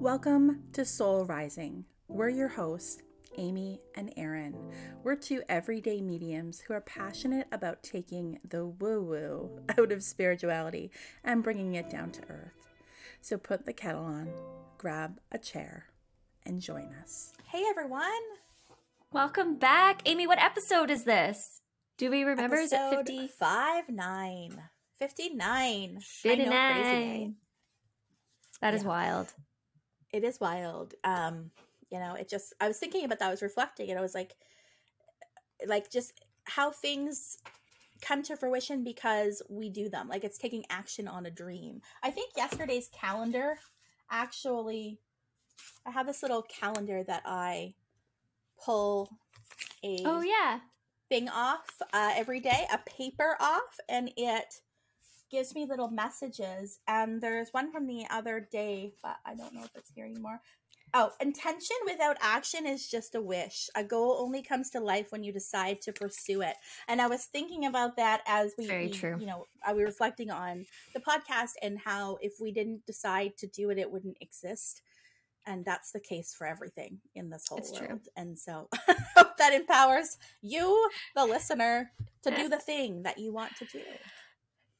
Welcome to Soul Rising. We're your hosts, Amy and Erin. We're two everyday mediums who are passionate about taking the woo woo out of spirituality and bringing it down to earth. So put the kettle on, grab a chair, and join us. Hey everyone! Welcome back. Amy, what episode is this? Do we remember? Episode is it 50? 5 9. 59. 59. I know, crazy, eh? That is Yeah. wild. It is wild. Um, you know, it just I was thinking about that, I was reflecting, and I was like like just how things come to fruition because we do them. Like it's taking action on a dream. I think yesterday's calendar actually I have this little calendar that I pull a Oh, yeah. thing off uh, every day, a paper off, and it gives me little messages. And there's one from the other day, but I don't know if it's here anymore. Oh, intention without action is just a wish. A goal only comes to life when you decide to pursue it. And I was thinking about that as we, Very true. you know, uh, I was reflecting on the podcast and how if we didn't decide to do it, it wouldn't exist. And that's the case for everything in this whole It's world. true. And so I hope that empowers you, the listener, to do the thing that you want to do.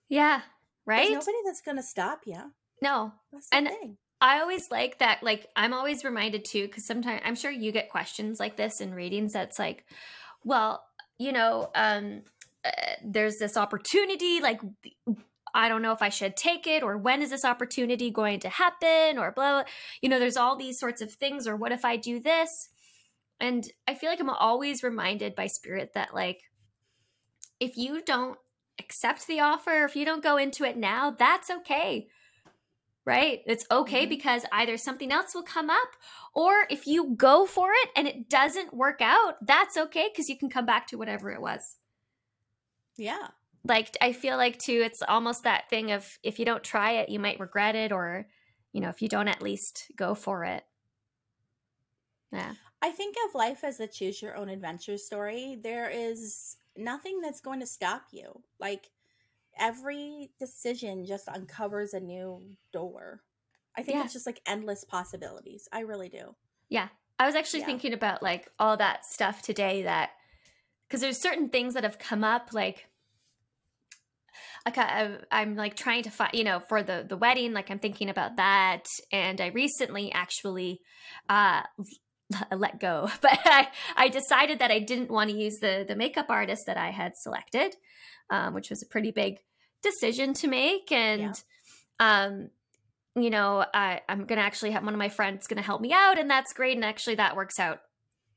Yeah. Right? There's nobody that's going to stop you. no. That's the And- thing. I always like that. Like, I'm always reminded too, because sometimes I'm sure you get questions like this in readings that's like, well, you know, um, uh, there's this opportunity. Like, I don't know if I should take it, or when is this opportunity going to happen, or blah, blah. You know, there's all these sorts of things, or what if I do this? And I feel like I'm always reminded by spirit that, like, if you don't accept the offer, if you don't go into it now, that's okay right? It's okay Mhm. because either something else will come up, or if you go for it and it doesn't work out, that's okay because you can come back to whatever it was. Yeah. Like, I feel like, too, it's almost that thing of if you don't try it, you might regret it, or, you know, if you don't at least go for it. Yeah. I think of life as a choose your own adventure story. There is nothing that's going to stop you. Like every decision just uncovers a new door. I think Yes. it's just like endless possibilities. I really do. Yeah. I was actually Yeah. thinking about like all that stuff today that because there's certain things that have come up like I, I'm like trying to find you know for the the wedding like I'm thinking about that and I recently actually uh let go. But I I decided that I didn't want to use the the makeup artist that I had selected um, which was a pretty big decision to make. And um you know I, i'm gonna actually have one of my friends gonna help me out and that's great and actually that works out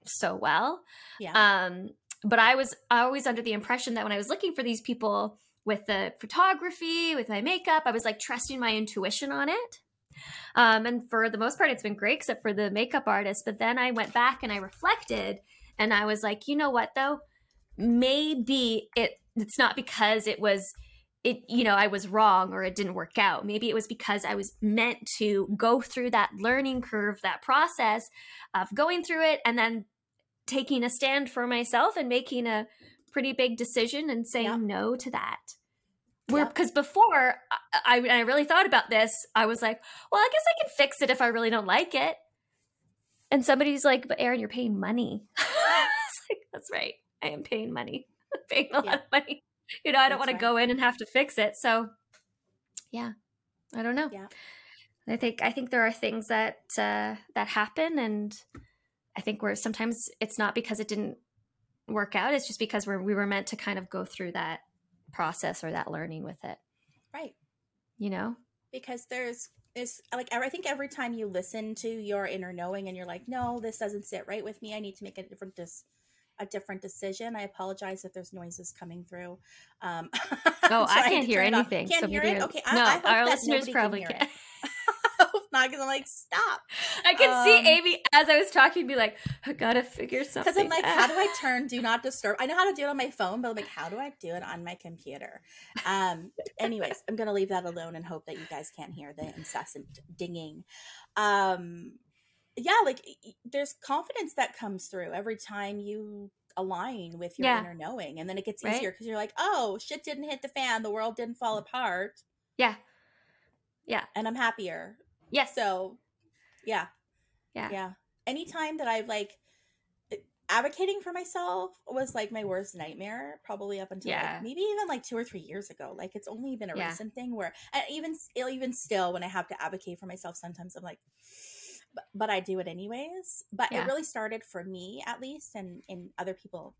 so well. Yeah. um but i was always under the impression that when i was looking for these people with the photography with my makeup i was like trusting my intuition on it um and for the most part it's been great except for the makeup artist. But then i went back and i reflected and i was like you know what though? Maybe it it's not because it was it you know i was wrong or it didn't work out. Maybe it was because i was meant to go through that learning curve that process of going through it and then taking a stand for myself and making a pretty big decision and saying Yep. no to that because before I, I really thought about this. I was like well i guess i can fix it if i really don't like it. And somebody's like but erin you're paying money. Like, that's right. I am paying money. I'm paying a lot of money. You know i don't want to go in and have to fix it. So yeah. I don't know. Yeah. i think i think there are things that uh that happen and i think we're sometimes it's not because it didn't work out. It's just because we're we were meant to kind of go through that process or that learning with it right. you know Because there's there's like I think every time you listen to your inner knowing and you're like, no, this doesn't sit right with me. I need to make a different dis- a different decision. I apologize if there's noises coming through. Um, Oh, I can't hear turn it off. anything. Can't so hear it. Okay, no, I hope our listeners probably can. not, because I'm like, stop. I can see Um, Amy as I was talking, be like, I gotta figure something. Because I'm like, how do I turn do not disturb? I know how to do it on my phone, but I'm like, how do I do it on my computer? Um, anyways, I'm gonna leave that alone and hope that you guys can't hear the incessant dinging. Um, yeah, like there's confidence that comes through every time you align with your Yeah. inner knowing, and then it gets Right. easier because you're like, oh, shit didn't hit the fan, the world didn't fall apart, Yeah. Yeah. and I'm happier. Yes. So Yeah. Yeah. Yeah. Anytime that I've like advocating for myself was like my worst nightmare probably up until Yeah. like, maybe even like two or three years ago like it's only been a Yeah. recent thing where and even even still when i have to advocate for myself sometimes i'm like but, but i do it anyways but Yeah. it really started for me at least and in other people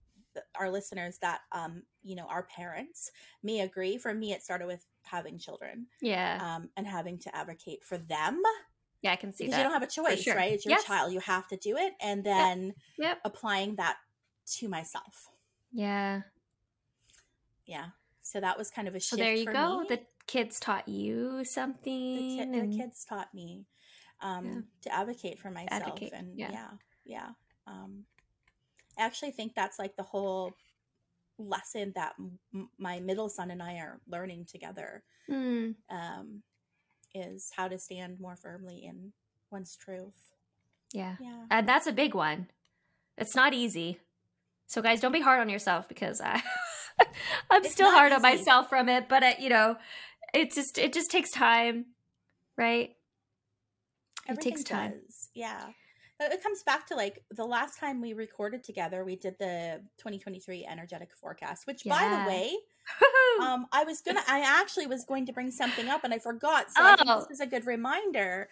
our listeners that um you know our parents may agree for me it started with having children Yeah. um and having to advocate for them yeah, I can see because that. you don't have a choice sure. right it's your Yes. child you have to do it and then Yep. applying that to myself Yeah. yeah so that was kind of a So shift there you go. me. The kids taught you the, something. ki- the kids taught me um, Yeah. to advocate for myself Advocate, and yeah. yeah yeah, Um, i actually think that's like the whole lesson that m- my middle son and i are learning together Mm, um, is how to stand more firmly in one's truth yeah. yeah And that's a big one. It's not easy. So guys, don't be hard on yourself because I I'm It's still hard on myself from it, but it, you know, it just it just takes time, right? It takes time. does. Yeah. It comes back to like the last time we recorded together, we did the 2023 energetic forecast, which by the way, um, I was gonna, I actually was going to bring something up and I forgot. So I think Oh. this is a good reminder.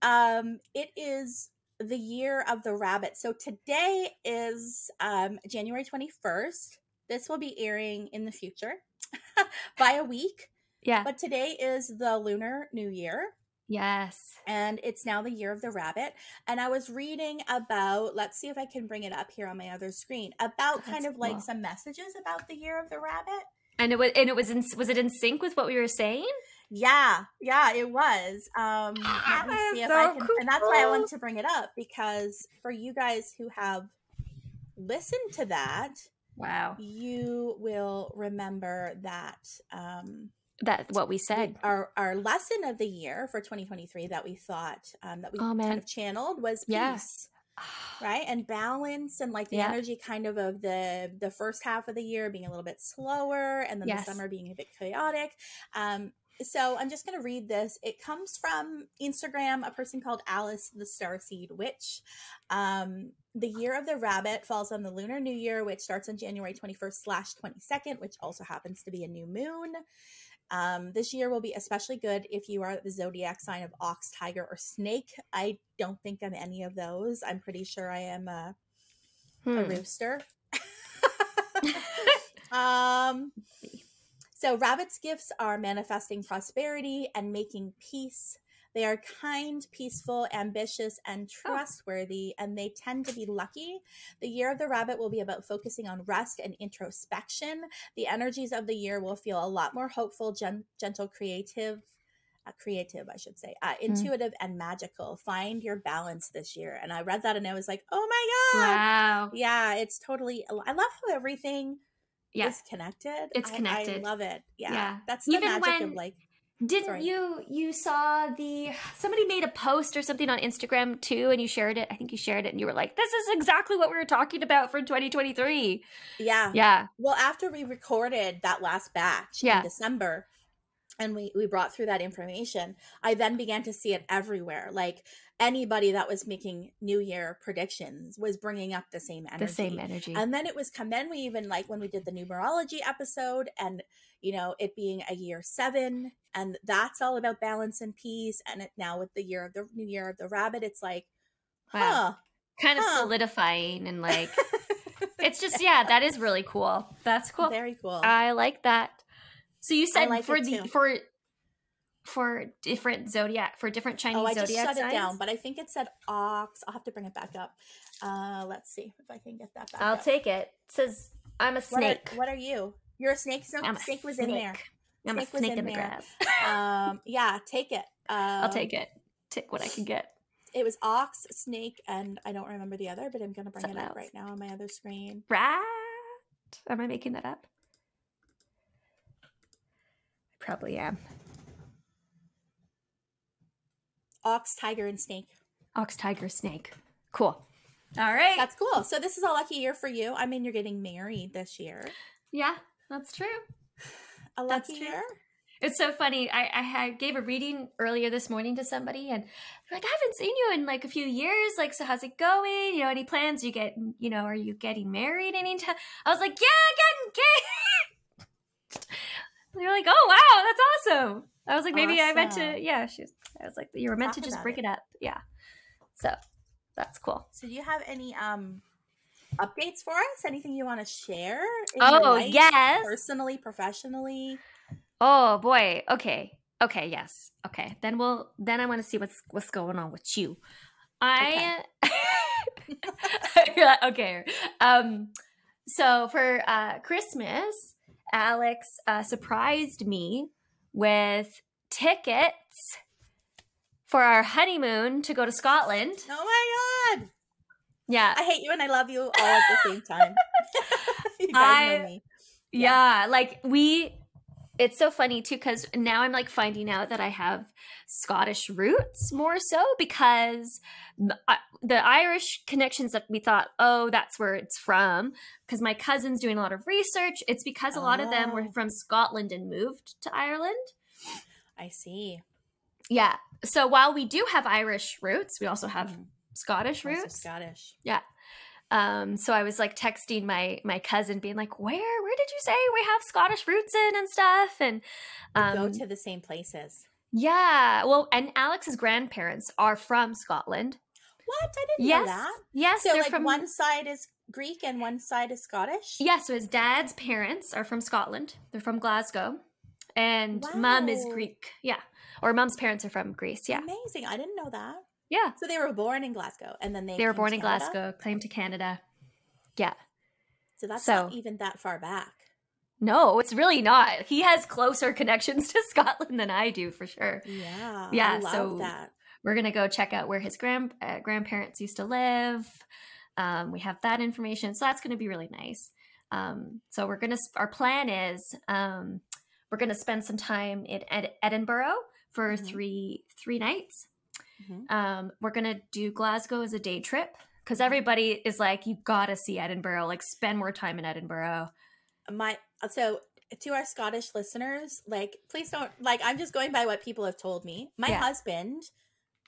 Um, it is the year of the rabbit. So today is um, January 21st. This will be airing in the future by a week, yeah. but today is the lunar new year yes. and it's now the year of the rabbit and i was reading about let's see if i can bring it up here on my other screen about kind That's of like some messages about the year of the rabbit And it was and it was in was it in sync with what we were saying? yeah yeah it was um let me see if i So can and that's why i wanted to bring it up because for you guys who have listened to that Wow. you will remember that um That what we said. our our lesson of the year for 2023 that we thought um, that we Oh, kind of channeled was peace Yes. right and balance and like the Yeah. energy kind of of the the first half of the year being a little bit slower and then Yes. the summer being a bit chaotic um so i'm just going to read this it comes from instagram a person called alice the starseed witch um the year of the rabbit falls on the lunar new year which starts on january 21st slash 22nd which also happens to be a new moon um, this year will be especially good if you are the zodiac sign of ox, tiger, or snake. I don't think I'm any of those. I'm pretty sure I am a, a Hmm. rooster. um, so, rabbits' gifts are manifesting prosperity and making peace. They are kind, peaceful, ambitious, and trustworthy, and they tend to be lucky. The year of the rabbit will be about focusing on rest and introspection. The energies of the year will feel a lot more hopeful, gen- gentle, creative. Uh, creative, I should say, uh, intuitive and magical. Find your balance this year. And I read that and I was like, oh my God. Wow. Yeah, it's totally. I love how everything Yeah. is connected. It's I- I, love it. Yeah, Yeah. that's the Even magic of when- like. Didn't Sorry. you you saw the somebody made a post or something on Instagram too and you shared it? I think you shared it and you were like, "This is exactly what we were talking about for 2023." Yeah. Yeah. Well, after we recorded that last batch Yeah. in December, and we we brought through that information, I then began to see it everywhere. Like anybody that was making New Year predictions was bringing up the same energy. The same energy. And then it was come then we even like when we did the numerology episode and you know it being a year seven and that's all about balance and peace and it now with the year of the new year of the rabbit it's like Wow. kind of solidifying and like it's just yeah, that is really cool. That's cool. very cool I like that. So you said like for the too. for for different zodiac for different Chinese oh i just shut signs. it down but i think it said ox i'll have to bring it back up uh let's see if i can get that back I'll up. take it. It says I'm a what snake. are, what are you you're a snake so a snake was snake. in there I'm Snake was snake in in the there. grass. um yeah take it um, I'll take it. Take what I can get. it was ox snake and i don't remember the other but i'm gonna bring Something it up else. right now on my other screen Rat. Am I making that up? I probably am. Ox tiger and snake Ox, tiger, snake. Cool. All right. That's cool. So this is a lucky year for you. I mean, you're getting married this year. yeah, that's true. A That's lucky true. year. It's so funny. I, I had, gave a reading earlier this morning to somebody, and like, "I haven't seen you in like a few years. Like, so how's it going? You know, any plans? You get, you know, are you getting married anytime?" I was like, "Yeah, getting engaged." They're like, "Oh wow, that's awesome." I was like, "Maybe I meant to." Yeah, she was. I was like, "You were meant Talk to just bring it. it up." Yeah. So that's cool. So, do you have any um updates for us? Anything you want to share? Oh life, yes. personally, professionally. Oh boy. Okay. Okay. Yes. Okay. Then we'll. Then I want to see what's what's going on with you. I. You're okay. Um. So for uh, Christmas, Alex uh, surprised me with tickets for our honeymoon to go to Scotland. Oh my god! Yeah. I hate you and I love you all at the same time. you guys know I- me. yeah like we it's so funny too because now i'm like finding out that i have scottish roots more so because the, the irish connections that we thought oh that's where it's from because my cousin's doing a lot of research it's because a lot of them were Oh. from scotland and moved to ireland I see. Yeah so while we do have irish roots we also have Mhm. scottish Also roots Scottish. Yeah. Um, so I was like texting my my cousin, being like, "Where where did you say we have Scottish roots in and stuff?" And um, go to the same places. yeah, well, and Alex's grandparents are from Scotland. What? I didn't Yes, know that. yes, So, they're like, from one side is Greek and one side is Scottish. Yeah, so his dad's parents are from Scotland. They're from Glasgow, and mom is Greek. Yeah, or mom's parents are from Greece. Yeah, Amazing. I didn't know that. yeah. So they were born in Glasgow and then they They were born in Canada? Glasgow, claimed to Canada. Yeah. So that's So- not even that far back. No, it's really not. He has closer connections to Scotland than I do, for sure. Yeah. Yeah, I love so- that. we're gonna go check out where his grand uh, grandparents used to live. Um, we have that information, so that's gonna be really nice. Um, so we're gonna our plan is um, we're gonna spend some time in Ed- Edinburgh for Mhm. three three nights. Mhm. Um, we're gonna do Glasgow as a day trip because everybody is like, you gotta see Edinburgh. Like, spend more time in Edinburgh. My so to our Scottish listeners, like please don't like I'm just going by what people have told me. My Yeah. husband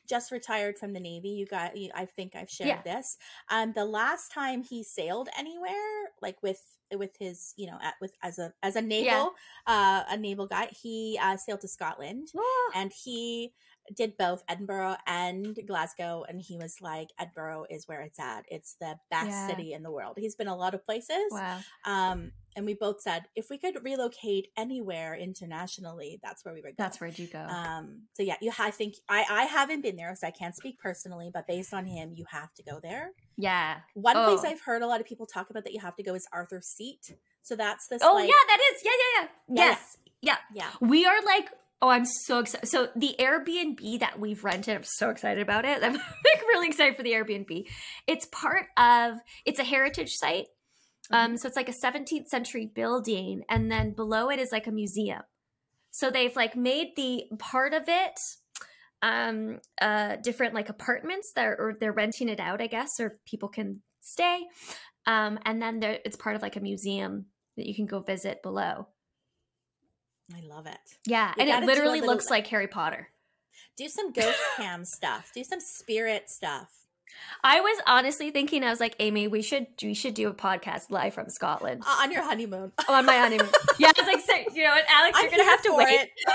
just retired from the navy. You got you, I think I've shared Yeah. this. Um the last time he sailed anywhere like with with his, you know, at, with as a as a naval uh a naval guy, he uh sailed to Scotland and he did both Edinburgh and Glasgow and he was like Edinburgh is where it's at. It's the best Yeah. city in the world. He's been a lot of places. wow. Um, and we both said if we could relocate anywhere internationally, that's where we would go. That's where'd you go? Um, so yeah, you. I think I I haven't been there, so I can't speak personally. But based on him, you have to go there. yeah. One place Oh. I've heard a lot of people talk about that you have to go is Arthur's Seat. So that's this. Oh like, yeah, that is. Yeah, yeah, yeah. Yeah, yeah. yes. Yeah. yeah. We are like, oh, I'm so excited. So the Airbnb that we've rented, I'm so excited about it. I'm like really excited for the Airbnb. It's part of. It's a heritage site. Um, so it's like a 17th century building, and then below it is like a museum. So they've like made the part of it um uh different like apartments that are, or they're renting it out i guess or people can stay um and then there it's part of like a museum that you can go visit below I love it. yeah We and it literally little- looks like harry potter Do some ghost cam stuff. Do some spirit stuff. i was honestly thinking i was like amy we should we should do a podcast live from scotland Uh, on your honeymoon. Oh, on my honeymoon yeah i was like you know what alex I'm you're gonna have to wait it.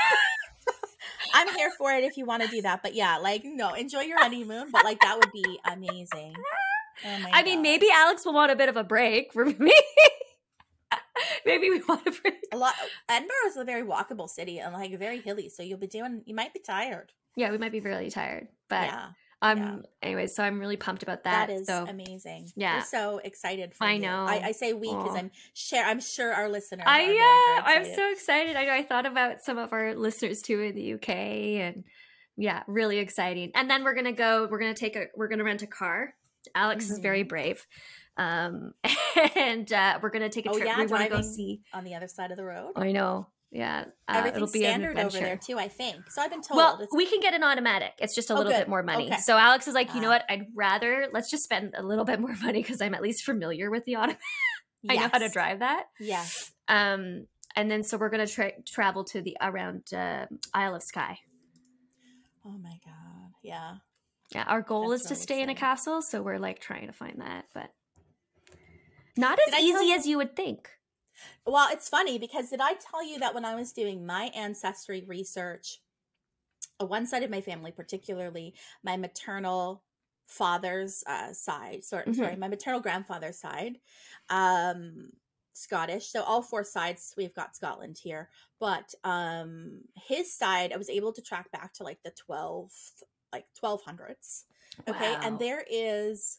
I'm here for it if you want to do that. But yeah, like no, enjoy your honeymoon. But like that would be amazing. Oh my i mean maybe alex will want a bit of a break for me maybe we want to break a lot. Edinburgh is a very walkable city and like very hilly, so you'll be doing. You might be tired. yeah we might be really tired but yeah, um yeah. anyways so i'm really pumped about that, that is so amazing. yeah. we're so excited for I you. know. I, I say we because I'm share. I'm sure our listeners. I are yeah, I'm so excited. I know I thought about some of our listeners too in the UK and yeah, really exciting. And then we're gonna go. We're gonna take a. We're gonna rent a car. Alex is very Mhm. brave, um, and uh, we're gonna take a trip. Oh, trip. yeah, we want to go see. on the other side of the road. I know. Yeah, uh, Everything's it'll be an standard over there too. I think so. I've been told. Well, we can get an automatic. It's just a Oh, little good. bit more money. Okay. So Alex is like, you know Ah. what? I'd rather let's just spend a little bit more money because I'm at least familiar with the automatic. I know how to drive that. Yes. Um, and then so we're gonna tra- travel to the around uh, Isle of Skye. Oh my god. Yeah. Yeah, our goal That's is to really stay in a castle, so we're like trying to find that, but not as easy as you would think. Well, it's funny because did I tell you that when I was doing my ancestry research, one side of my family, particularly my maternal father's uh, side, sorry, Mhm. sorry, my maternal grandfather's side, um, Scottish. So all four sides, we've got Scotland here, but um, his side, I was able to track back to like the twelve, like twelve hundreds. Okay, Wow. and there is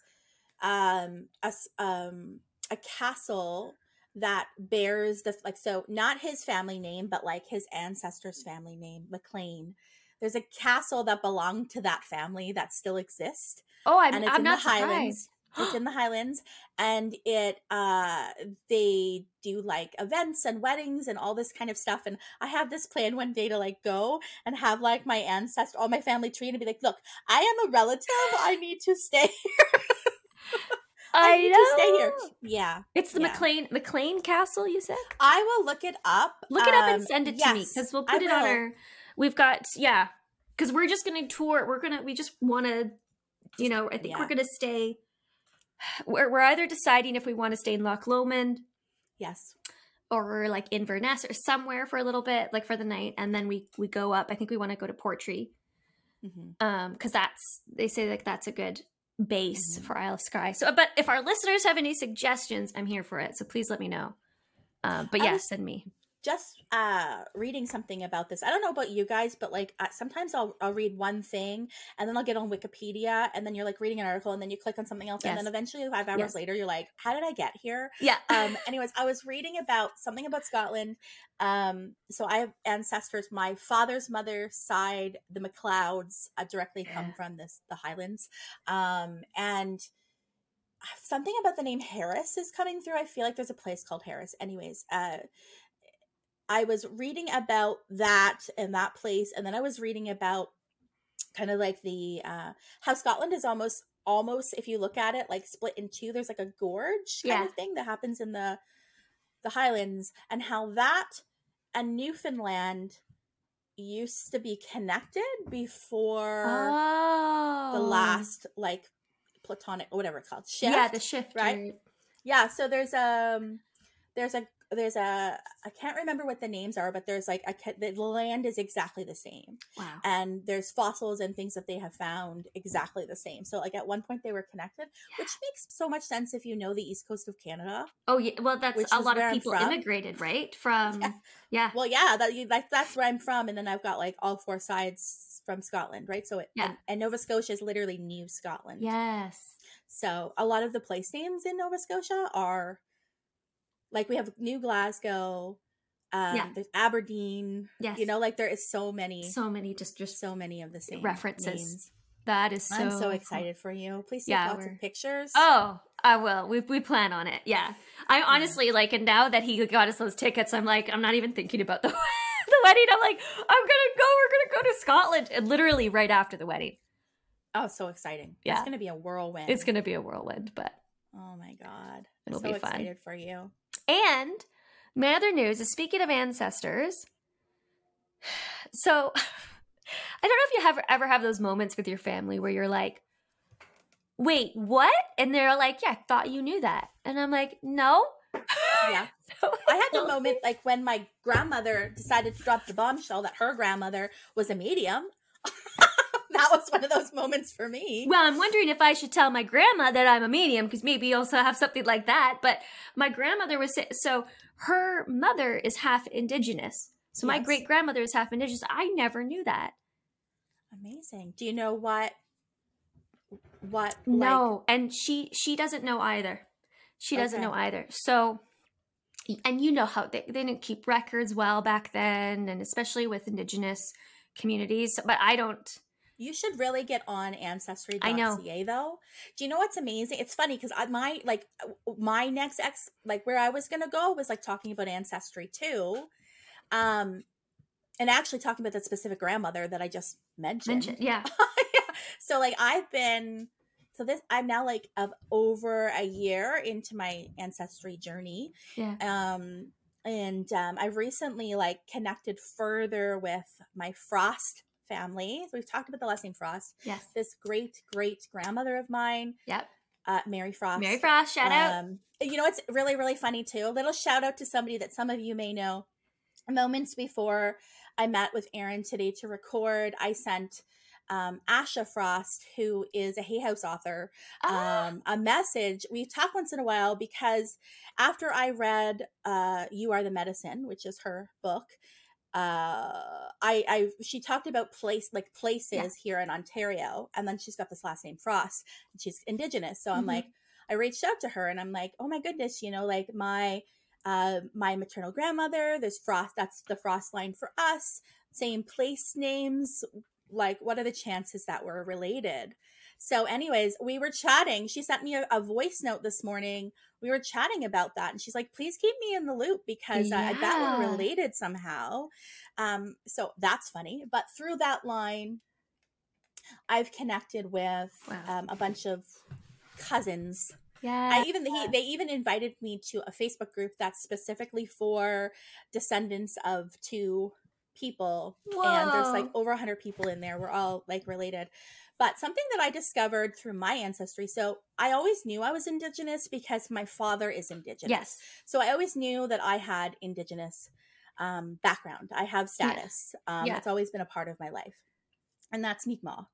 um a um a castle that bears the like so not his family name but like his ancestors family name mclean. There's a castle that belonged to that family that still exists Oh, I'm, and it's I'm in not the surprised. highlands it's in the highlands and it uh they do like events and weddings and all this kind of stuff and i have this plan one day to like go and have like my ancestor all my family tree and be like look i am a relative. I need to stay I, need know. stay here yeah It's the Yeah. McLean McLean Castle. You said. i will look it up Look it up and Um, send it to me because we'll I put it on our. We've got yeah, because we're just gonna tour. We're gonna we just want to, you know. I think Yeah. we're gonna stay. We're we're either deciding if we want to stay in Loch Lomond yes or like Inverness or somewhere for a little bit, like for the night, and then we we go up. I think we want to go to Portree, mm-hmm. um, because that's they say like that's a good base Mhm. for Isle of Skye. So, but if our listeners have any suggestions, I'm here for it. So please let me know. Um, but yeah, was- send me. Just uh reading something about this i don't know about you guys but like uh, sometimes I'll, I'll read one thing and then i'll get on wikipedia and then you're like reading an article and then you click on something else and then eventually five hours Yes. later you're like how did i get here Yeah. um anyways i was reading about something about scotland um so i have ancestors my father's mother's side the mcleods uh, directly come Yeah. from this the highlands um and something about the name harris is coming through i feel like there's a place called harris anyways uh i was reading about that and that place and then i was reading about kind of like the uh how scotland is almost almost if you look at it like split in two there's like a gorge kind Yeah. of thing that happens in the the highlands and how that and newfoundland used to be connected before oh. the last like platonic or whatever it's called shift Yeah, the shift. right? or- yeah so there's um there's a there's a i can't remember what the names are but there's like a the land is exactly the same Wow. and there's fossils and things that they have found exactly the same so like at one point they were connected which makes so much sense if you know the east coast of canada Oh yeah. Well, that's a lot of people immigrated, right? From Yeah. yeah. well yeah that like that's where i'm from and then i've got like all four sides from scotland right so it Yeah. and, and nova scotia is literally new scotland Yes. So a lot of the place names in Nova Scotia are like we have New Glasgow, um, Yeah. there's Aberdeen. Yes. You know, like there is so many, so, many just just so many of the same references. names. that is so. I'm so cool. excited for you. Please take Yeah, lots of pictures. Oh, I will. We we plan on it. Yeah. I honestly like, and now that he got us those tickets, I'm like, I'm not even thinking about the the wedding. I'm like, I'm gonna go. We're gonna go to Scotland, and literally right after the wedding. oh, so exciting! Yeah. it's gonna be a whirlwind. It's gonna be a whirlwind, but Oh my god, It'll so be fun. excited for you. And my other news is speaking of ancestors. So I don't know if you have ever have those moments with your family where you're like, wait, what? And they're like, yeah, I thought you knew that. And I'm like, no. Yeah. No, I had the moment like when my grandmother decided to drop the bombshell that her grandmother was a medium. that was one of those moments for me. Well, I'm wondering if I should tell my grandma that I'm a medium because maybe you also have something like that. But my grandmother was so her mother is half indigenous. So my great grandmother is half indigenous. I never knew that. Amazing. Do you know what? What? Like, No, and she she doesn't know either. She doesn't Okay. know either. So and you know how they, they didn't keep records well back then and especially with indigenous communities, but I don't you should really get on ancestry.ca I know. though. Do you know what's amazing? It's funny because my like my next ex like where I was gonna go was like talking about ancestry too, um, and actually talking about that specific grandmother that I just mentioned. mention. Yeah. so like I've been so this I'm now like of over a year into my ancestry journey. Yeah. Um and um, I've recently like connected further with my Frost family. So we've talked about the name Frost. Yes. This great great grandmother of mine, Yep. uh, Mary Frost. Mary Frost, shout out. Um, you know, it's really, really funny too. A little shout out to somebody that some of you may know. Moments before I met with Erin today to record, I sent um, Asha Frost, who is a Hay House author, Ah, um, a message. We talk once in a while because after I read uh, "You Are the Medicine," which is her book, uh, I, I she talked about place like places Yeah. here in Ontario, and then she's got this last name Frost, and she's Indigenous. So I'm Mhm. like, I reached out to her, and I'm like, oh my goodness, you know, like my uh, my maternal grandmother, there's Frost. That's the Frost line for us. Same place names. Like, what are the chances that we're related? So, anyways, we were chatting. She sent me a, a voice note this morning. We were chatting about that, and she's like, "Please keep me in the loop because I, I bet we're related somehow." Um, so that's funny. But through that line, I've connected with Wow. um, a bunch of cousins yeah. I even he, they even invited me to a Facebook group that's specifically for descendants of two people, and there's like Whoa. over 100 people in there. We're all like related. But something that I discovered through my ancestry. So I always knew I was indigenous because my father is indigenous. yes. So I always knew that I had indigenous um, background. I have status. Um, Yeah. It's always been a part of my life, and that's Mi'kmaq,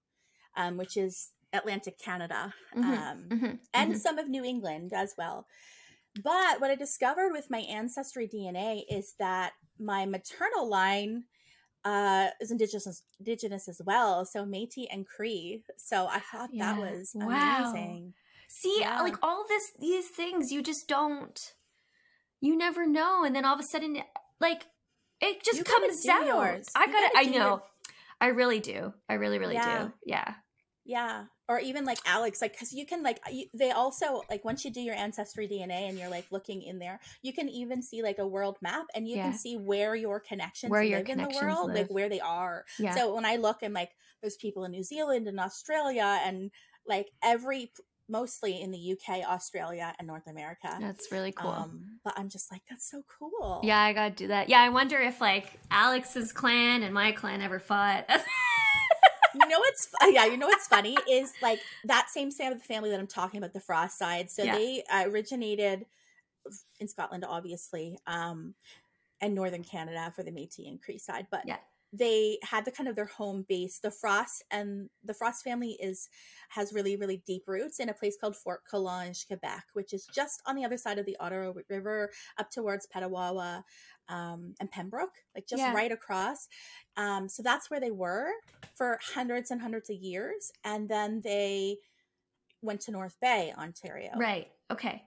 um, which is Atlantic Canada. Mhm, Um, mhm, and mhm. some of New England as well. But what I discovered with my ancestry DNA is that my maternal line uh, is indigenous, indigenous as well. So Métis and Cree. So I thought Yeah. that was Wow. amazing. See, Yeah. like all this, these things, you just don't, you never know, and then all of a sudden, like it just You comes out. yours. I gotta, gotta I do your- know, I really do. I really, really Yeah. do. Yeah. Yeah. Or even like Alex, like, because you can, like, you, they also, like, once you do your ancestry DNA and you're like looking in there, you can even see like a world map and you Yeah. can see where your connections Where your live in the world, live. like where they are. Yeah. So when I look and like there's people in New Zealand and Australia and like every mostly in the UK, Australia, and North America. That's really cool. Um, but I'm just like, that's so cool. yeah, I gotta do that. Yeah, I wonder if like Alex's clan and my clan ever fought. you know what's yeah, you know what's funny is like that same side of the family that I'm talking about, the Frost side. So Yeah. they uh, originated in Scotland, obviously, um, and northern Canada for the Métis and Cree side, but Yeah. They had the kind of their home base. The Frost and the Frost family is has really really deep roots in a place called Fort Coulonge, Quebec, which is just on the other side of the Ottawa River, up towards Petawawa um, and Pembroke, like just Yeah. right across. Um, so that's where they were for hundreds and hundreds of years, and then they went to North Bay, Ontario. right. Okay.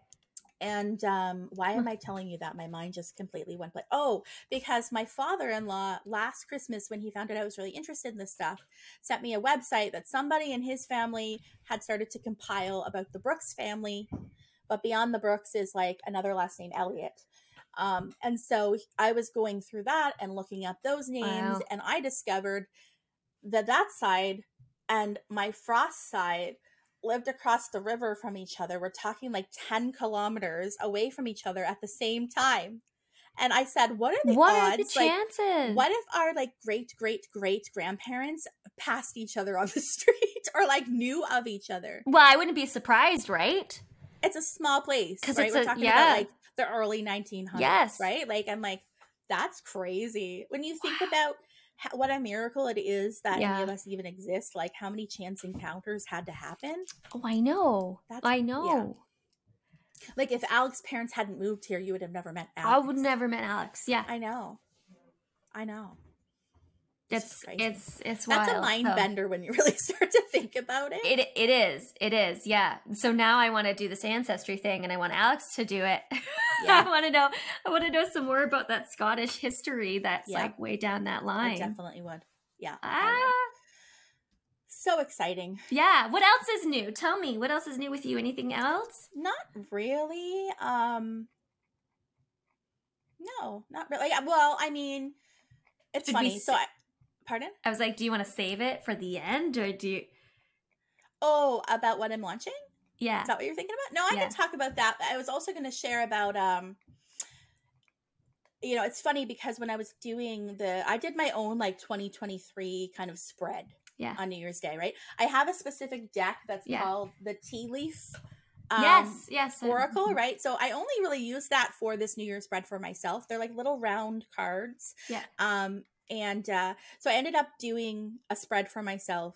And um, why am I telling you that? My mind just completely went blank. Oh, because my father in law last Christmas, when he found out I was really interested in this stuff, sent me a website that somebody in his family had started to compile about the Brookes family. But beyond the Brookes is like another last name, Elliot. Um, and so I was going through that and looking up those names, Wow. and I discovered that that side and my Frost side lived across the river from each other. We're talking like 10 kilometers away from each other at the same time. And I said, What are the what are odds? the like, what if our like great great great grandparents passed each other on the street or like knew of each other? Well, I wouldn't be surprised, right? It's a small place. right? it's We're a- talking yeah. about like the early 1900s. Yes. Right? Like, I'm like, that's crazy. When you think Wow. about what a miracle it is that Yeah. any of us even exist, like how many chance encounters had to happen. Oh, I know. That's- I yeah. know. Like if Alex's parents hadn't moved here, you would have never met Alex. I would never met Alex. Yeah. I know. I know. It's it's it's That's a mind So- bender when you really start to think about it. It it is. It is. Yeah. So now I want to do this ancestry thing and I want Alex to do it. Yeah. I want to know I want to know some more about that Scottish history that's Yeah. like way down that I line. definitely would. Yeah. Ah. So exciting. Yeah. What else is new? Tell me. What else is new with you? Anything else? Not really. Um No, not really. Well, I mean, it's Did we funny. So s- I Pardon? I was like, do you want to save it for the end or do you Oh, about what I'm launching? Yeah. Is that what you're thinking about? No, I Yeah. can talk about that. I was also going to share about um you know, it's funny because when I was doing the, I did my own like 2023 kind of spread Yeah. on New Year's Day, right? I have a specific deck that's Yeah. called the Tea Leaf. um, yes. Yes. Oracle, right? So I only really use that for this New Year's spread for myself. They're like little round cards. Yeah. Um, and uh, so I ended up doing a spread for myself.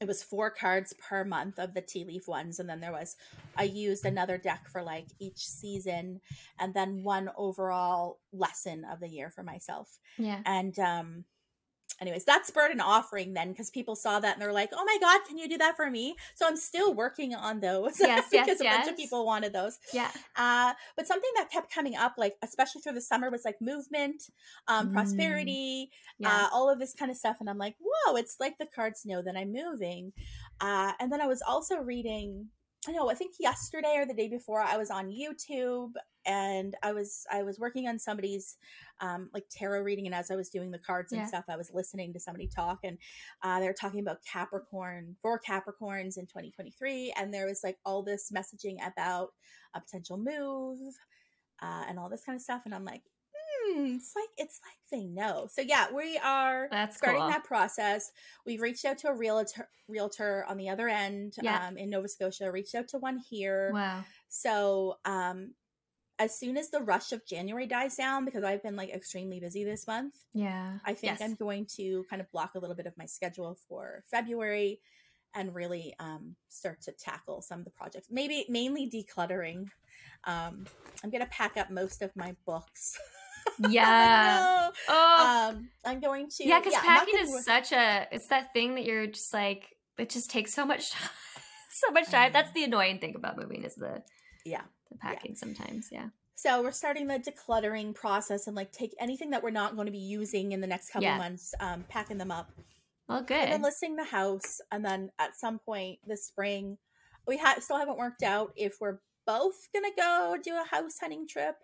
It was four cards per month of the tea leaf ones, and then there was I used another deck for like each season, and then one overall lesson of the year for myself. Yeah. And um anyways, that spurred an offering then because people saw that and they're like, "Oh my god, can you do that for me?" So I'm still working on those Yes, yes, because a bunch of people wanted those. Yeah. Uh, but something that kept coming up, like especially through the summer, was like movement, um, Mm. prosperity, Yeah. uh, all of this kind of stuff. And I'm like, whoa, it's like the cards know that I'm moving. Uh, and then I was also reading. I know. I think yesterday or the day before, I was on YouTube and I was I was working on somebody's um, like tarot reading, and as I was doing the cards and Yeah. stuff, I was listening to somebody talk, and uh, they were talking about Capricorn for Capricorns in 2023, and there was like all this messaging about a potential move uh, and all this kind of stuff, and I'm like, hmm, it's like it's like they know. So yeah, we are That's starting cool. that process. We've reached out to a realtor realtor on the other end Yeah. um, in Nova Scotia. Reached out to one here. Wow. So um, as soon as the rush of January dies down, because I've been like extremely busy this month, Yeah. I think Yes. I'm going to kind of block a little bit of my schedule for February and really um, start to tackle some of the projects. Maybe mainly decluttering. Um, I'm going to pack up most of my books. Yeah. Oh. um, I'm going to. yeah, because I'm packing is such a it's that thing that you're just like it just takes so much time. so much time. That's the annoying thing about moving is the Yeah. the packing sometimes. Yeah. So we're starting the decluttering process and like take anything that we're not going to be using in the next couple Yeah. months, um, packing them up. Well, and good. then listing the house and then at some point this spring we ha- still haven't worked out if we're both gonna go do a house hunting trip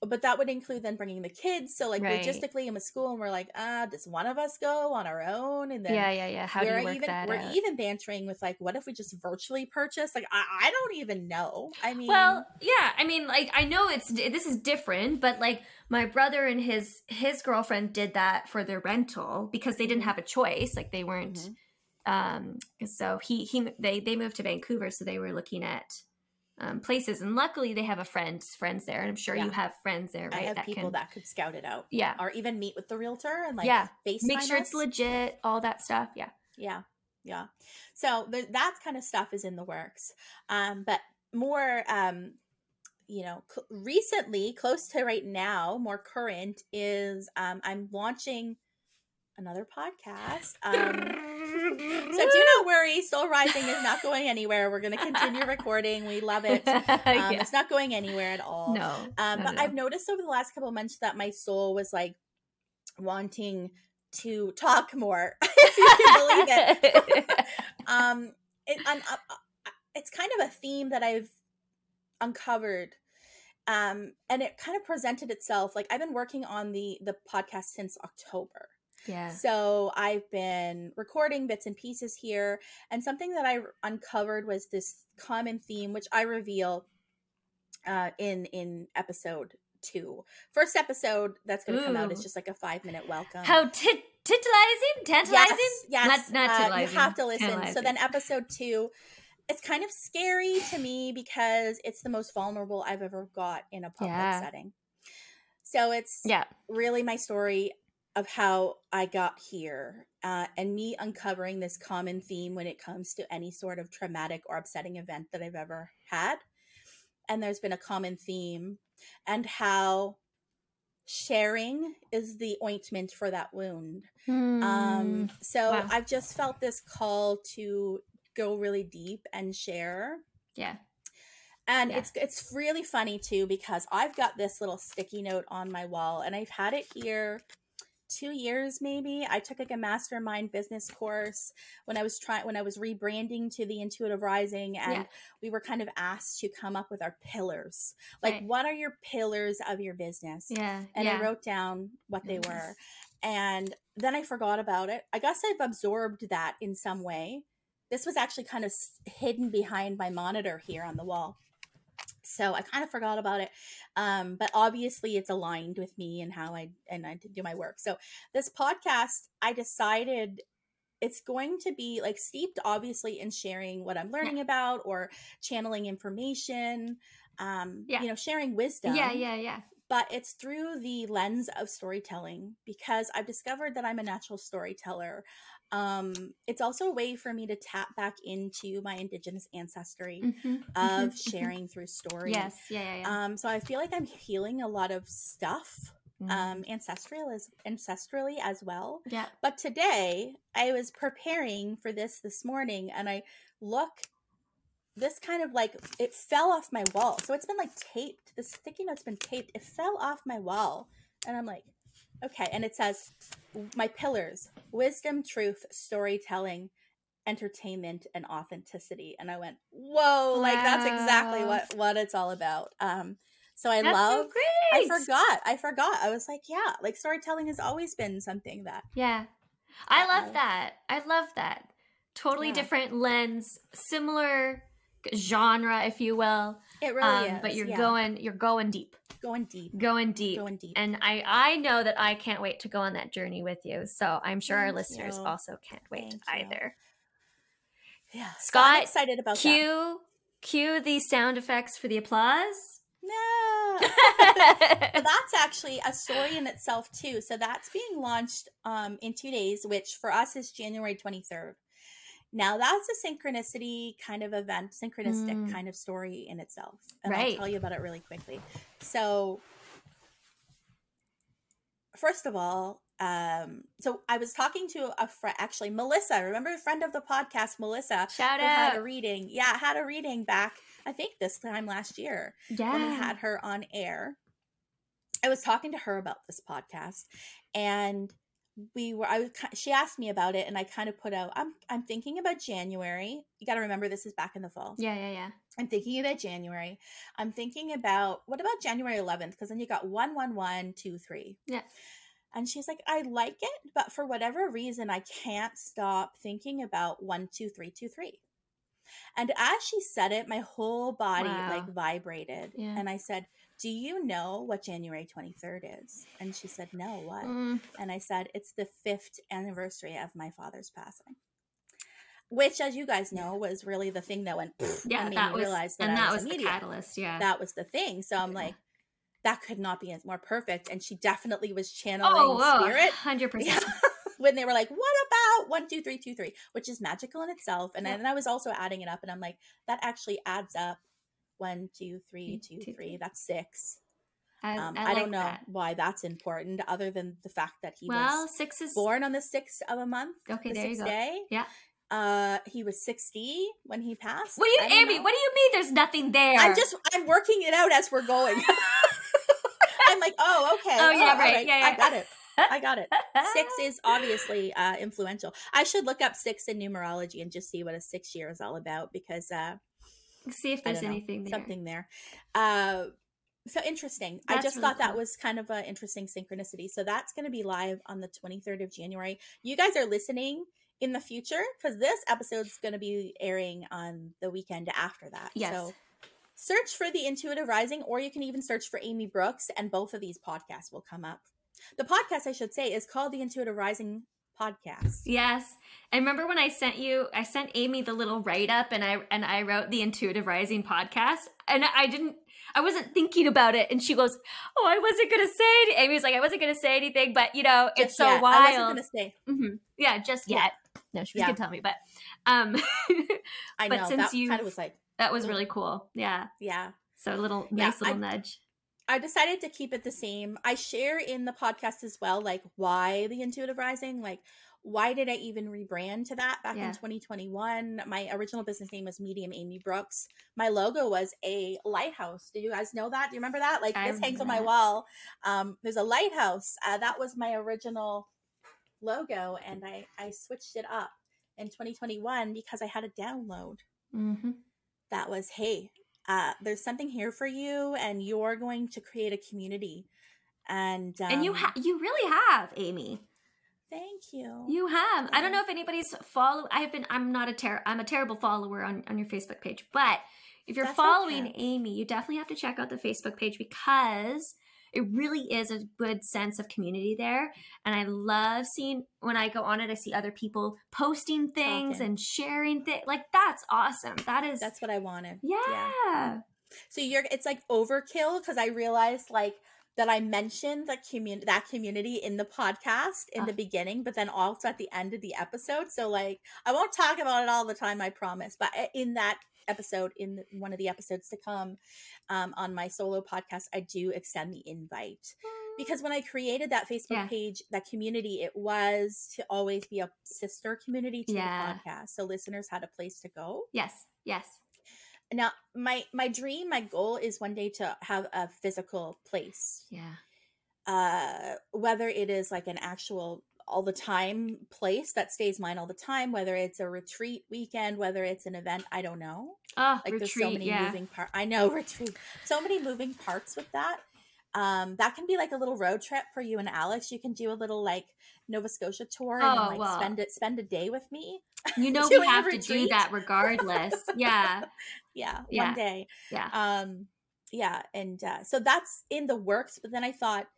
but that would include then bringing the kids so like Right. logistically i'm a school and we're like ah does one of us go on our own and then yeah, yeah, yeah. How do we're you work even that we're out? even bantering with like what if we just virtually purchase like i, I don't even know i mean Well, yeah, I mean, like I know it's this is different, but like my brother and his his girlfriend did that for their rental because they didn't Mhm. have a choice. Like they weren't. Mhm. Um. So he he they they moved to Vancouver, so they were looking at um, places, and luckily they have a friend friends there, and I'm sure Yeah. you have friends there, i right? have that people can, that could scout it out yeah, or even meet with the realtor and like Yeah. FaceTime make sure it's legit, all that stuff. Yeah. yeah yeah so th- that kind of stuff is in the works um but more um you know cl- recently close to right now more current is um i'm launching another podcast um so do not worry soul rising is not going anywhere we're going to continue recording we love it um, yeah. it's not going anywhere at all No. um, but. I've noticed over the last couple of months that my soul was like wanting to talk more, if you can believe it. um, it un- uh, uh, it's kind of a theme that I've uncovered, um, and it kind of presented itself. Like I've been working on the the podcast since October. Yeah. So I've been recording bits and pieces here, and something that I uncovered was this common theme, which I reveal uh, in in episode two. First episode that's going to come out is just like a five minute welcome. How tit titillizing, tantalizing? Yes, yes. Not, not uh, you have to listen. So then episode two, it's kind of scary to me because it's the most vulnerable I've ever got in a public Yeah. setting. So it's yeah, really my story of how I got here uh, and me uncovering this common theme when it comes to any sort of traumatic or upsetting event that I've ever had. And there's been a common theme, and how sharing is the ointment for that wound. Um, Mm, so wow. I've just felt this call to go really deep and share. yeah. And Yeah. it's it's really funny too because I've got this little sticky note on my wall and I've had it here two years maybe. I took like a mastermind business course when I was trying when I was rebranding to the intuitive rising and Yeah. we were kind of asked to come up with our pillars. Like Right. what are your pillars of your business? Yeah. and yeah. I wrote down what they were. And then I forgot about it. I guess I've absorbed that in some way. This was actually kind of hidden behind my monitor here on the wall. So I kind of forgot about it. Um, but obviously it's aligned with me and how I and I do my work. So this podcast, I decided it's going to be like steeped obviously in sharing what I'm learning about or channeling information, um, Yeah. you know, sharing wisdom Yeah, yeah, yeah. but it's through the lens of storytelling because I've discovered that I'm a natural storyteller. Um, it's also a way for me to tap back into my indigenous ancestry Mhm, of mhm, mhm. sharing through story. Yes, yeah, yeah, yeah. Um, so I feel like I'm healing a lot of stuff, Mhm. um, ancestral as ancestrally as well. yeah. But today I was preparing for this this morning and I look this kind of like it fell off my wall. So it's been like taped. The sticky note's been taped. It fell off my wall. And I'm like, okay. And it says my pillars, wisdom, truth, storytelling, entertainment, and authenticity. And I went, whoa, like that's exactly what what it's all about. Um so I That's love so great. I forgot. I forgot. I was like, yeah, like storytelling has always been something that Yeah. I love that. I love that. Totally Yeah. different lens, similar genre, if you will. It really um, is. but you're yeah. going you're going deep. going deep, Going deep. going deep. And I I know that I can't wait to go on that journey with you. So I'm sure our listeners you. also can't wait Thank you. either. yeah, so Scott, I'm excited about that. Cue cue the sound effects for the applause. No. That's actually a story in itself too. So that's being launched um, in two days, which for us is January 23rd. Now that's a synchronicity kind of event, synchronistic Mm. kind of story in itself. And Right. I'll tell you about it really quickly. So first of all, um, so I was talking to a friend, actually Melissa, remember a friend of the podcast, Melissa, Shout who had a reading. Yeah, had a reading back, I think this time last year Yeah. when we had her on air. I was talking to her about this podcast, and we were. I was. She asked me about it, and I kind of put out. I'm. I'm thinking about January. You got to remember this is back in the fall. yeah, yeah, yeah. I'm thinking about January. I'm thinking about what about January 11th? Because then you got one, one, one, two, three. Yeah. And she's like, I like it, but for whatever reason, I can't stop thinking about one, two, three, two, three. And as she said it, my whole body Wow. like vibrated. Yeah. And I said, Do you know what January 23rd is? And she said, No, what? Mm, And I said, It's the fifth anniversary of my father's passing. Which, as you guys know, was really the thing that went yeah, and that me was realize that and I that was, was the catalyst. Yeah. That was the thing. So I'm Yeah. like, that could not be more perfect. And she definitely was channeling oh, whoa, spirit. hundred Yeah. percent. when they were like, what about one, two, three, two, three, which is magical in itself. And Yeah. then I was also adding it up and I'm like, that actually adds up. One, two, three, two, two, three. That's six. I, Um, I, I, like don't know That. why that's important, other than the fact that he Well, was six is born on the sixth of a month. Okay, the there you go. day. Yeah. Uh, he was sixty when he passed. What do you, Amy? know. What do you mean? There's nothing there. I'm just I'm working it out as we're going. I'm like, oh, okay. Oh, yeah, all right. Yeah, yeah. I got it. I got it. Six is obviously uh, influential. I should look up six in numerology and just see what a six year is all about because uh, See if there's don't know, anything there. something there. Uh, so interesting. I just really thought that was kind of an interesting synchronicity. So that's going to be live on the 23rd of January. You guys are listening in the future because this episode's going to be airing on the weekend after that. Yes. So search for the Intuitive Rising, or you can even search for Amy Brookes, and both of these podcasts will come up. The podcast, I should say, is called the Intuitive Rising Podcast. Yes. I remember when I sent you I sent Amy the little write up and I and I wrote the Intuitive Rising podcast and I didn't I wasn't thinking about it and she goes, "Oh, I wasn't going to say." Amy was like, "I wasn't going to say anything, but you know, it's Just so yet. I wild." wasn't going to say. Mm-hmm. Yeah, just Yeah. yet. No, she was Yeah. going to tell me, but um I But know since that you- kind of was like, that was really cool. Yeah. yeah. So a little Yeah, nice little I- nudge. I decided to keep it the same. I share in the podcast as well, like why the intuitive rising, like why did I even rebrand to that back Yeah. in 2021? My original business name was Medium Amy Brookes. My logo was a lighthouse. Do you guys know that? Do you remember that? Like I this hangs on my wall. Um, there's a lighthouse. Uh, that was my original logo, and I I switched it up in 2021 because I had a download hmm that was hey uh, there's something here for you and you're going to create a community and um, and you ha- you really have, Amy. Thank you. You have. I don't know if anybody's follow. I've been. I'm not a ter. I'm a terrible follower on on your Facebook page, but if you're That's following okay. Amy, you definitely have to check out the Facebook page because it really is a good sense of community there. And I love seeing when I go on it, I see other people posting things Talking. and sharing things. Like that's awesome. That is. That's what I wanted. yeah. So you're it's like overkill because I realized like that I mentioned the community that community in the podcast in the uh-huh. beginning, but then also at the end of the episode. So like I won't talk about it all the time, I promise. But eh, in that episode, in one of the episodes to come um, on my solo podcast, I do extend the invite because when I created that Facebook Yeah. page, that community, it was to always be a sister community to Yeah. the podcast, so listeners had a place to go. Yes. Yes. Now, my my dream, my goal is one day to have a physical place, Yeah. uh, whether it is like an actual all the time place that stays mine all the time, whether it's a retreat weekend, whether it's an event, I don't know. Oh, Like retreat. there's so many yeah. moving parts. I know retreat, so many moving parts with that. Um, that can be like a little road trip for you and Alex. You can do a little like Nova Scotia tour and Oh, like well. spend it spend a day with me. You know we have to do that regardless. Yeah. Yeah, Yeah. one day. Yeah. um yeah and uh, so that's in the works but then i thought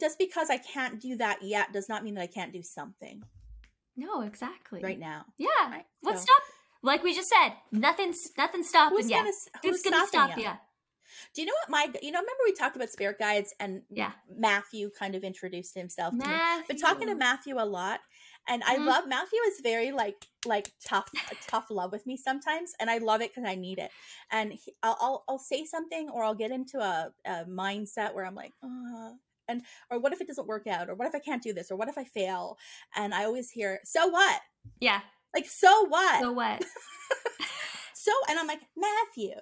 just because i can't do that yet does not mean that i can't do something No, exactly. right now Yeah. right? What's So, stop? Like we just said, nothing's nothing's stopping who's gonna who's Who's gonna stop you? do you know what my you know remember we talked about spirit guides and Yeah. matthew kind of introduced himself to me Matthew. been talking to matthew a lot and i Mhm. love matthew is very like like tough tough love with me sometimes and i love it because i need it and he, I'll, I'll i'll say something or i'll get into a, a mindset where i'm like uh, and or what if it doesn't work out or what if i can't do this or what if i fail and i always hear so what Yeah. like so what So what? so and i'm like matthew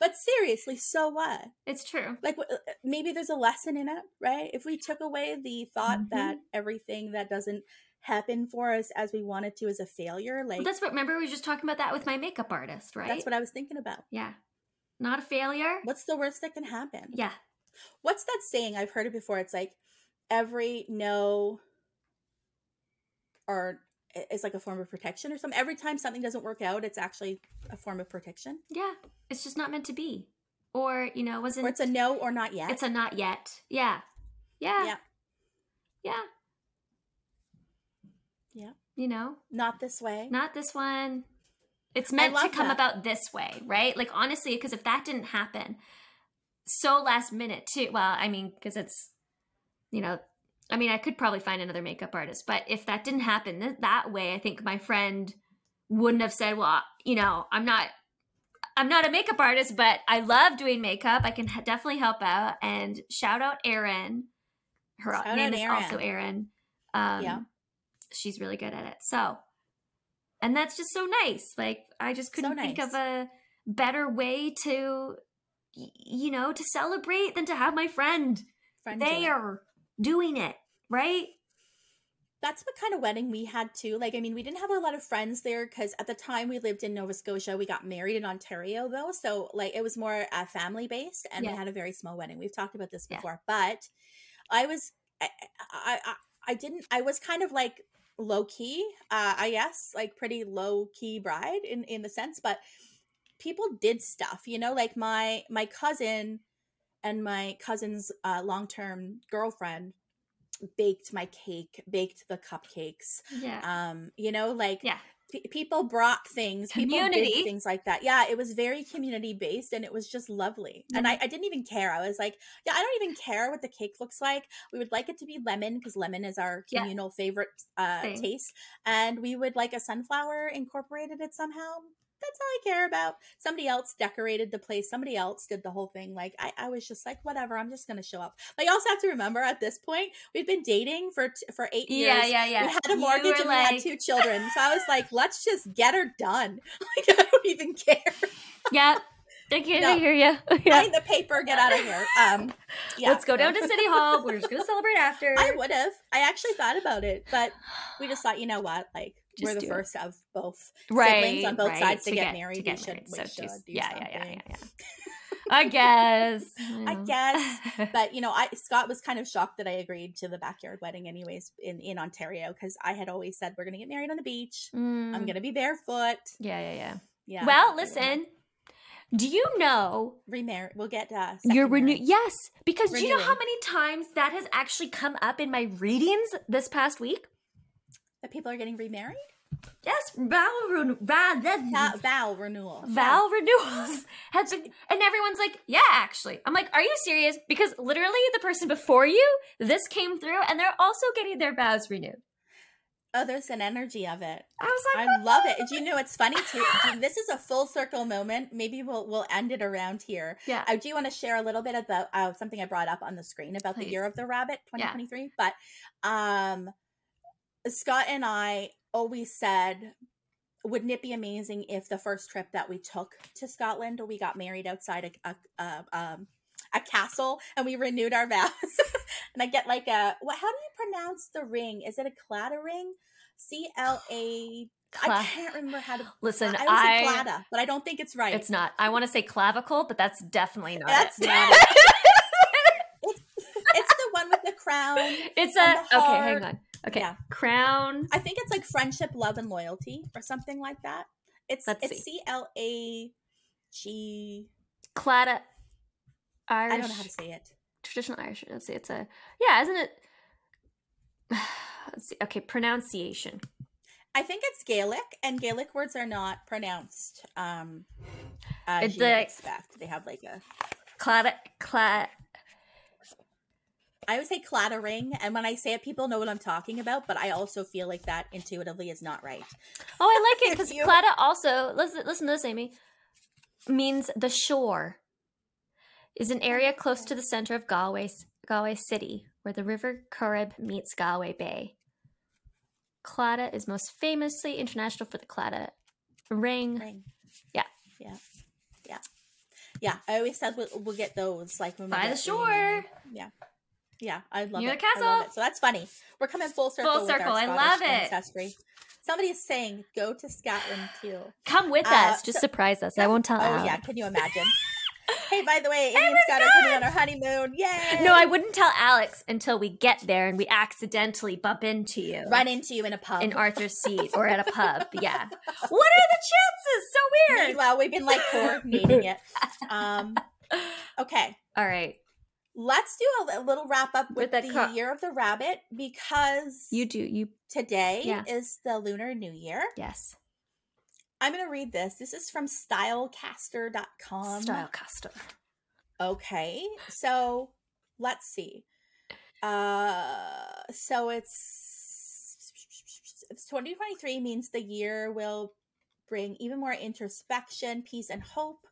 but seriously so what It's true. like uh, maybe there's a lesson in it right if we took away the thought Mhm. that everything that doesn't happen for us as we wanted to is a failure like That's what. Remember, we were just talking about that with my makeup artist, right? that's what i was thinking about Yeah. Not a failure. what's the worst that can happen Yeah. What's that saying i've heard it before it's like every no or it's like a form of protection or something every time something doesn't work out it's actually a form of protection Yeah. It's just not meant to be, or you know, wasn't. or it's a no or not yet It's a not yet. Yeah. Yeah. Yeah. Yeah. Yeah. You know, not this way not this one. It's meant to come that. about this way, right? Like honestly, because if that didn't happen, so last minute too. Well, I mean, because it's, you know, I mean, I could probably find another makeup artist, but if that didn't happen th- that way, I think my friend wouldn't have said, "Well, you know, I'm not." I'm not a makeup artist, but I love doing makeup. I can h- definitely help out. And shout out Erin. Her Shout name is Erin. also Erin. Um, Yeah. she's really good at it. So, and that's just so nice. Like I just couldn't think nice. of a better way to, you know, to celebrate than to have my friend Friend do it. there doing it. Right? that's what kind of wedding we had too. Like, I mean, we didn't have a lot of friends there because at the time we lived in Nova Scotia. We got married in Ontario though, so like it was more uh, family based, and Yeah. we had a very small wedding. We've talked about this Yeah. before, but I was, I, I, I, I didn't. I was kind of like low key, uh, I guess, like pretty low key bride in in the sense, but people did stuff, you know, like my my cousin and my cousin's uh, long term girlfriend baked my cake, baked the cupcakes. Yeah. Um, you know, like Yeah. pe- people brought things, people Community. did things like that. Yeah, it was very community based, and it was just lovely. And I, I didn't even care. I was like, yeah, I don't even care what the cake looks like. We would like it to be lemon because lemon is our Yeah. communal favorite uh, taste, and we would like a sunflower incorporated it somehow. That's all I care about. Somebody else decorated the place. Somebody else did the whole thing. Like I, I was just like, whatever. I'm just gonna show up. Like you also have to remember at this point we've been dating for t- for eight years. Yeah, yeah, yeah. We had a mortgage and we had two children. So I was like, let's just get her done. Like I don't even care. yeah. I can No. hear you. Sign the paper, get out of here. Um yeah. Let's go down to City Hall. We're just gonna celebrate after. I would have. I actually thought about it, but we just thought, you know what? Like Just we're the it. first of both right, siblings on both right, sides to, get, get married. To get we should, married. we So should do yeah, yeah, yeah, yeah, yeah. I guess. I guess. But you know, I Scott was kind of shocked that I agreed to the backyard wedding, anyways, in in Ontario, because I had always said we're gonna get married on the beach. Mm, I'm gonna be barefoot. Yeah, yeah, yeah. Yeah. well, listen. Do you know remarry. We'll get uh, second renew. marriage. Yes, because do you know how many times that has actually come up in my readings this past week? That people are getting remarried. Yes, vow ren- vow, renewal. vow renewals has been, and everyone's like, "Yeah, actually." I'm like, "Are you serious?" Because literally, the person before you, this came through, and they're also getting their vows renewed. Oh, there's an energy of it. I was like, I love it. Do you know it's funny too? This is a full circle moment. Maybe we'll we'll end it around here. "Yeah, I do want to share a little bit about uh, something I brought up on the screen about the year of the rabbit Yeah. 2023. But um, Scott and I always said, wouldn't it be amazing if the first trip that we took to Scotland, we got married outside a, a, a um a castle and we renewed our vows? and I get like a what? How do you pronounce the ring? Is it a claddagh ring? C L A. I can't remember how to. listen, I say I, claddagh, but I don't think it's right. it's not. I want to say clavicle, but that's definitely not That's it. not it. it's the one with the crown. it's a okay. Hang on. Okay, Yeah. crown. I think it's like friendship, love, and loyalty, or something like that. It's Let's it's. C L A G. Claddagh. Irish. I don't know how to say it. traditional Irish. Let's see. It's a yeah, isn't it? Let's see. Okay, pronunciation. I think it's Gaelic, and Gaelic words are not pronounced um, as It's you would the- expect. They have like a. Claddagh. Cla. I would say clattering, and when I say it, people know what I'm talking about. But I also feel like that intuitively is not right. Oh, I like it because Claddagh also listen. Listen to this, Amy. Means the shore. Is an area close to the center of Galway, Galway City, where the River Corrib meets Galway Bay. Claddagh is most famously international for the Claddagh ring. Ring. Yeah. Yeah. Yeah. Yeah. I always said we'll, we'll get those like when we By the shore. Yeah. Yeah, I love Near it. the I love castle. it. So that's funny. We're coming full circle. Full circle. I love it. Ancestry. Somebody is saying go to Scotland too. Come with Uh, us. Just so- surprise us. I won't tell Oh yeah, can you imagine? hey, by the way, Amy and Scott are coming on our honeymoon. Yay! No, I wouldn't tell Alex until we get there and we accidentally bump into you. run into you in a pub. in Arthur's seat or at a pub. Yeah. What are the chances? So weird. Meanwhile, we've been like coordinating it. Um, okay, All right. Let's do a, little wrap up with, With the co- year of the rabbit because You do. You. today Yeah. is the Lunar New Year. Yes. I'm going to read this. This is from stylecaster.com. Stylecaster. Okay. So let's see. Uh so it's it's 2023 means the year will bring even more introspection, peace and hope.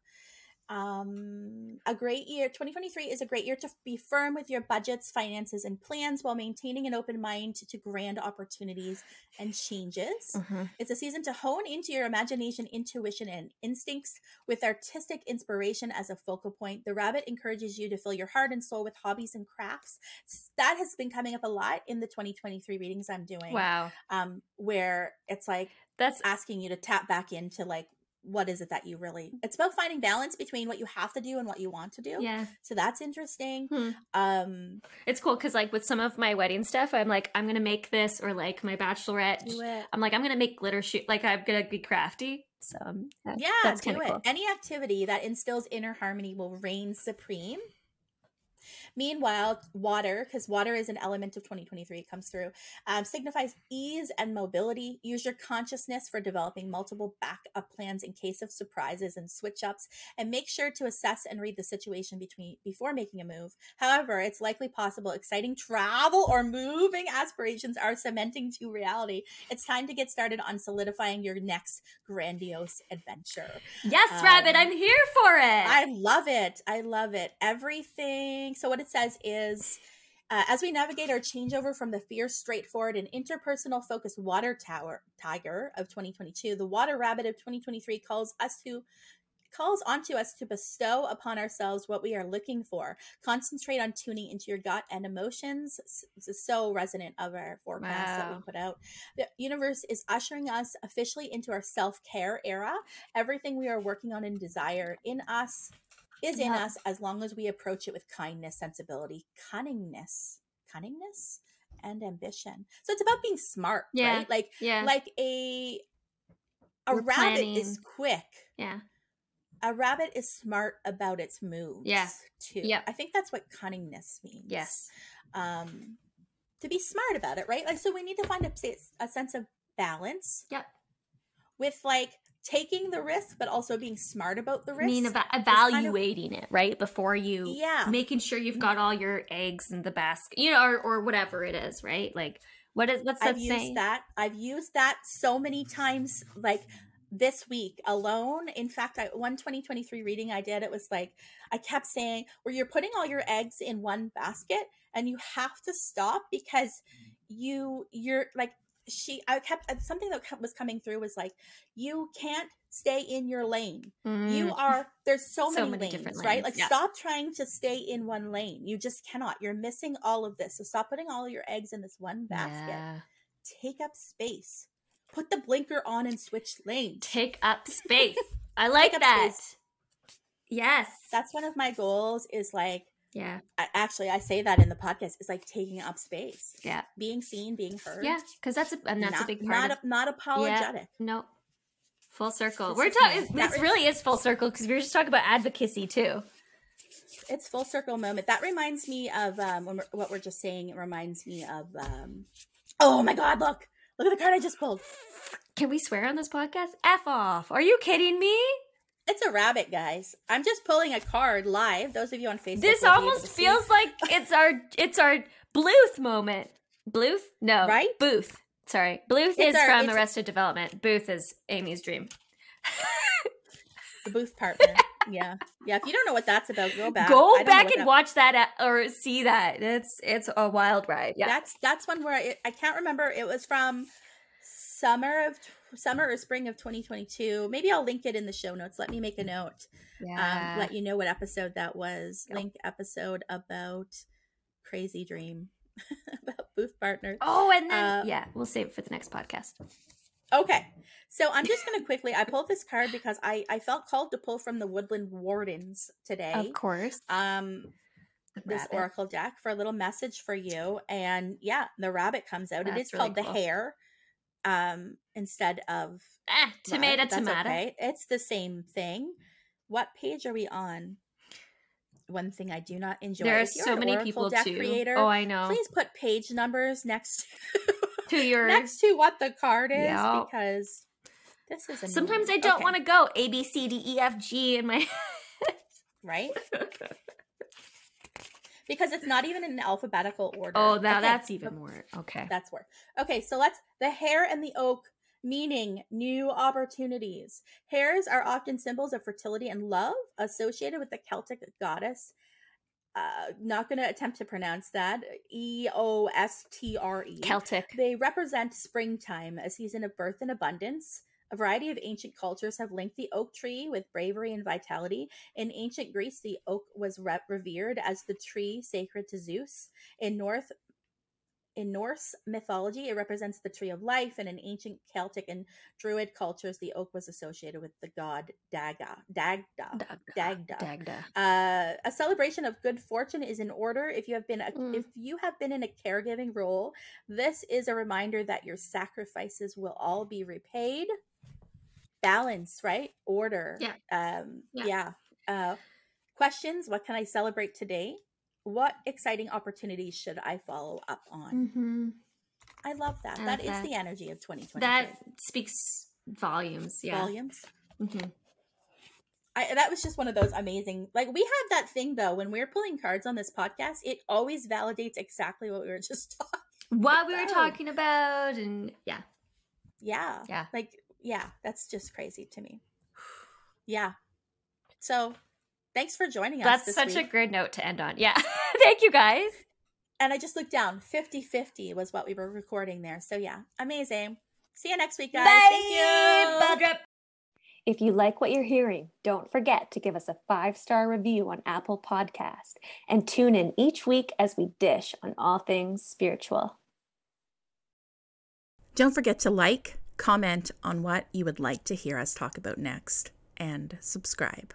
Um a great year 2023 is a great year to be firm with your budgets, finances and plans while maintaining an open mind to, to grand opportunities and changes. Mhm. It's a season to hone into your imagination, intuition, and instincts with artistic inspiration as a focal point. The rabbit encourages you to fill your heart and soul with hobbies and crafts. That has been coming up a lot in the 2023 readings I'm doing. Wow. Um, where it's like That's asking you to tap back into like what is it that you really it's about finding balance between what you have to do and what you want to do. yeah. So that's interesting. Hmm. Um It's cool because like with some of my wedding stuff, I'm like I'm gonna make this or like my bachelorette. I'm like I'm gonna make glitter shoot. Like I'm gonna be crafty. So that- Yeah, that's do kind of it. cool. Any activity that instills inner harmony will reign supreme. Meanwhile, water, because water is an element of 2023, comes through, um, signifies ease and mobility. Use your consciousness for developing multiple backup plans in case of surprises and switch ups, and make sure to assess and read the situation between before making a move. However, it's likely possible exciting travel or moving aspirations are cementing to reality. It's time to get started on solidifying your next grandiose adventure. Yes, Rabbit, Um, I'm here for it. I love it. I love it. Everything. So, what it says is uh, as we navigate our changeover from the fierce, straightforward, and interpersonal focused water tower tiger of 2022, the water rabbit of 2023 calls us to calls onto us to bestow upon ourselves what we are looking for. Concentrate on tuning into your gut and emotions. This is so resonant of our forecast that we put out. The universe is ushering us officially into our self care era. Everything we are working on and desire in us is in Yeah. us as long as we approach it with kindness, sensibility, cunningness, cunningness, and ambition. So it's about being smart, Yeah. right? Like Yeah. like a a We're rabbit is quick. yeah. A rabbit is smart about its moves. Yeah. Too. Yeah. I think that's what cunningness means. Yes. Um, to be smart about it, right? Like, so we need to find a, a sense of balance. Yep. With like taking the risk, but also being smart about the risk. I mean, eva- kind of- evaluating it right before you yeah. making sure you've got all your eggs in the basket, you know, or, or whatever it is, right? Like, what is what's that I've used saying? that. I've used that so many times, like this week alone. In fact, I, one 2023 reading I did, it was like, I kept saying, where you're putting all your eggs in one basket and you have to stop because you, you're like, she, I kept, something that kept- was coming through was like, you can't stay in your lane. You Mm, are, there's so, So many, many lanes, different right? Like, yeah. stop trying to stay in one lane. You just cannot. You're missing all of this. So stop putting all your eggs in this one basket yeah. take up space. Put the blinker on and switch lanes. Take up space. I like that. space. Yes. That's one of my goals. Is like yeah. I, actually I say that in the podcast. It's like taking up space. Yeah. being seen, being heard. Yeah. Because that's a and that's not, a big part Not of not apologetic. no. Full circle. This We're talking. This re- really is full circle because we were just talking about advocacy too. It's full circle moment. That reminds me of um when we're, what we're just saying. It reminds me of um. Oh my God! Look, look at the card I just pulled. Can we swear on this podcast? F off. Are you kidding me? It's a rabbit, guys. I'm just pulling a card live. Those of you on Facebook. This will be able almost feels like it's our it's our Bluth moment. Bluth? No. Right? Booth. Sorry. Bluth It's is our- from Arrested Development. Booth is Amy's dream. the booth partner. yeah, yeah. If you don't know what that's about, go back. Go back and that- watch that at, or see that. It's it's a wild ride. Yeah. That's that's one where I, I can't remember. It was from summer of summer or spring of 2022. Maybe I'll link it in the show notes. Let me make a note. Um, let you know what episode that was. Yep. Link episode about crazy dream about booth partners. oh, and then uh, yeah, we'll save it for the next podcast. Okay. So I'm just going to quickly, I pulled this card because I, I felt called to pull from the Woodland Wardens today. Of course. Um, this oracle deck for a little message for you and yeah the rabbit comes out it That's is really called the hare um instead of but tomato, that's tomato. okay. it's the same thing what page are we on one thing i do not enjoy There are so many oracle people deck too. creator, oh, I know. please put page numbers next To your next to what the card is because this is Sometimes I don't Okay, want to go A B C D E F G in my head. right because it's not even in alphabetical order Oh, now Okay, that's even more. Okay. That's where. Okay, so let's the hare and the oak meaning new opportunities. Hares are often symbols of fertility and love associated with the Celtic goddess. Uh, not going to attempt to pronounce that. E O S T R E. Celtic. They represent springtime, a season of birth and abundance. A variety of ancient cultures have linked the oak tree with bravery and vitality. In ancient Greece, the oak was re- revered as the tree sacred to Zeus. In North in Norse mythology, it represents the tree of life, and in ancient Celtic and Druid cultures, the oak was associated with the god Daga. Dagda. Dagda. Dagda. Uh, a celebration of good fortune is in order. If you have been a, Mm. if you have been in a caregiving role, this is a reminder that your sacrifices will all be repaid. Balance, right? Order. Yeah. Um, Yeah. yeah. Uh, questions. What can I celebrate today? What exciting opportunities should I follow up on? Mm-hmm. I love that. I That love is that. the energy of 2020. That speaks volumes. Yeah. volumes. Mhm. I, that was just one of those amazing. Like we have that thing though when we're pulling cards on this podcast, it always validates exactly what we were just talking. What we were talking about, and yeah, Yeah, yeah. like yeah, that's just crazy to me. Yeah. So, thanks for joining us. That's this such a week. great note to end on. Yeah. Thank you guys. And I just looked down. 50-50 was what we were recording there. So yeah, amazing. See you next week, guys. Thank you. Ball drip. If you like what you're hearing, don't forget to give us a five star review on Apple Podcast and tune in each week as we dish on all things spiritual. Don't forget to like, comment on what you would like to hear us talk about next, and subscribe.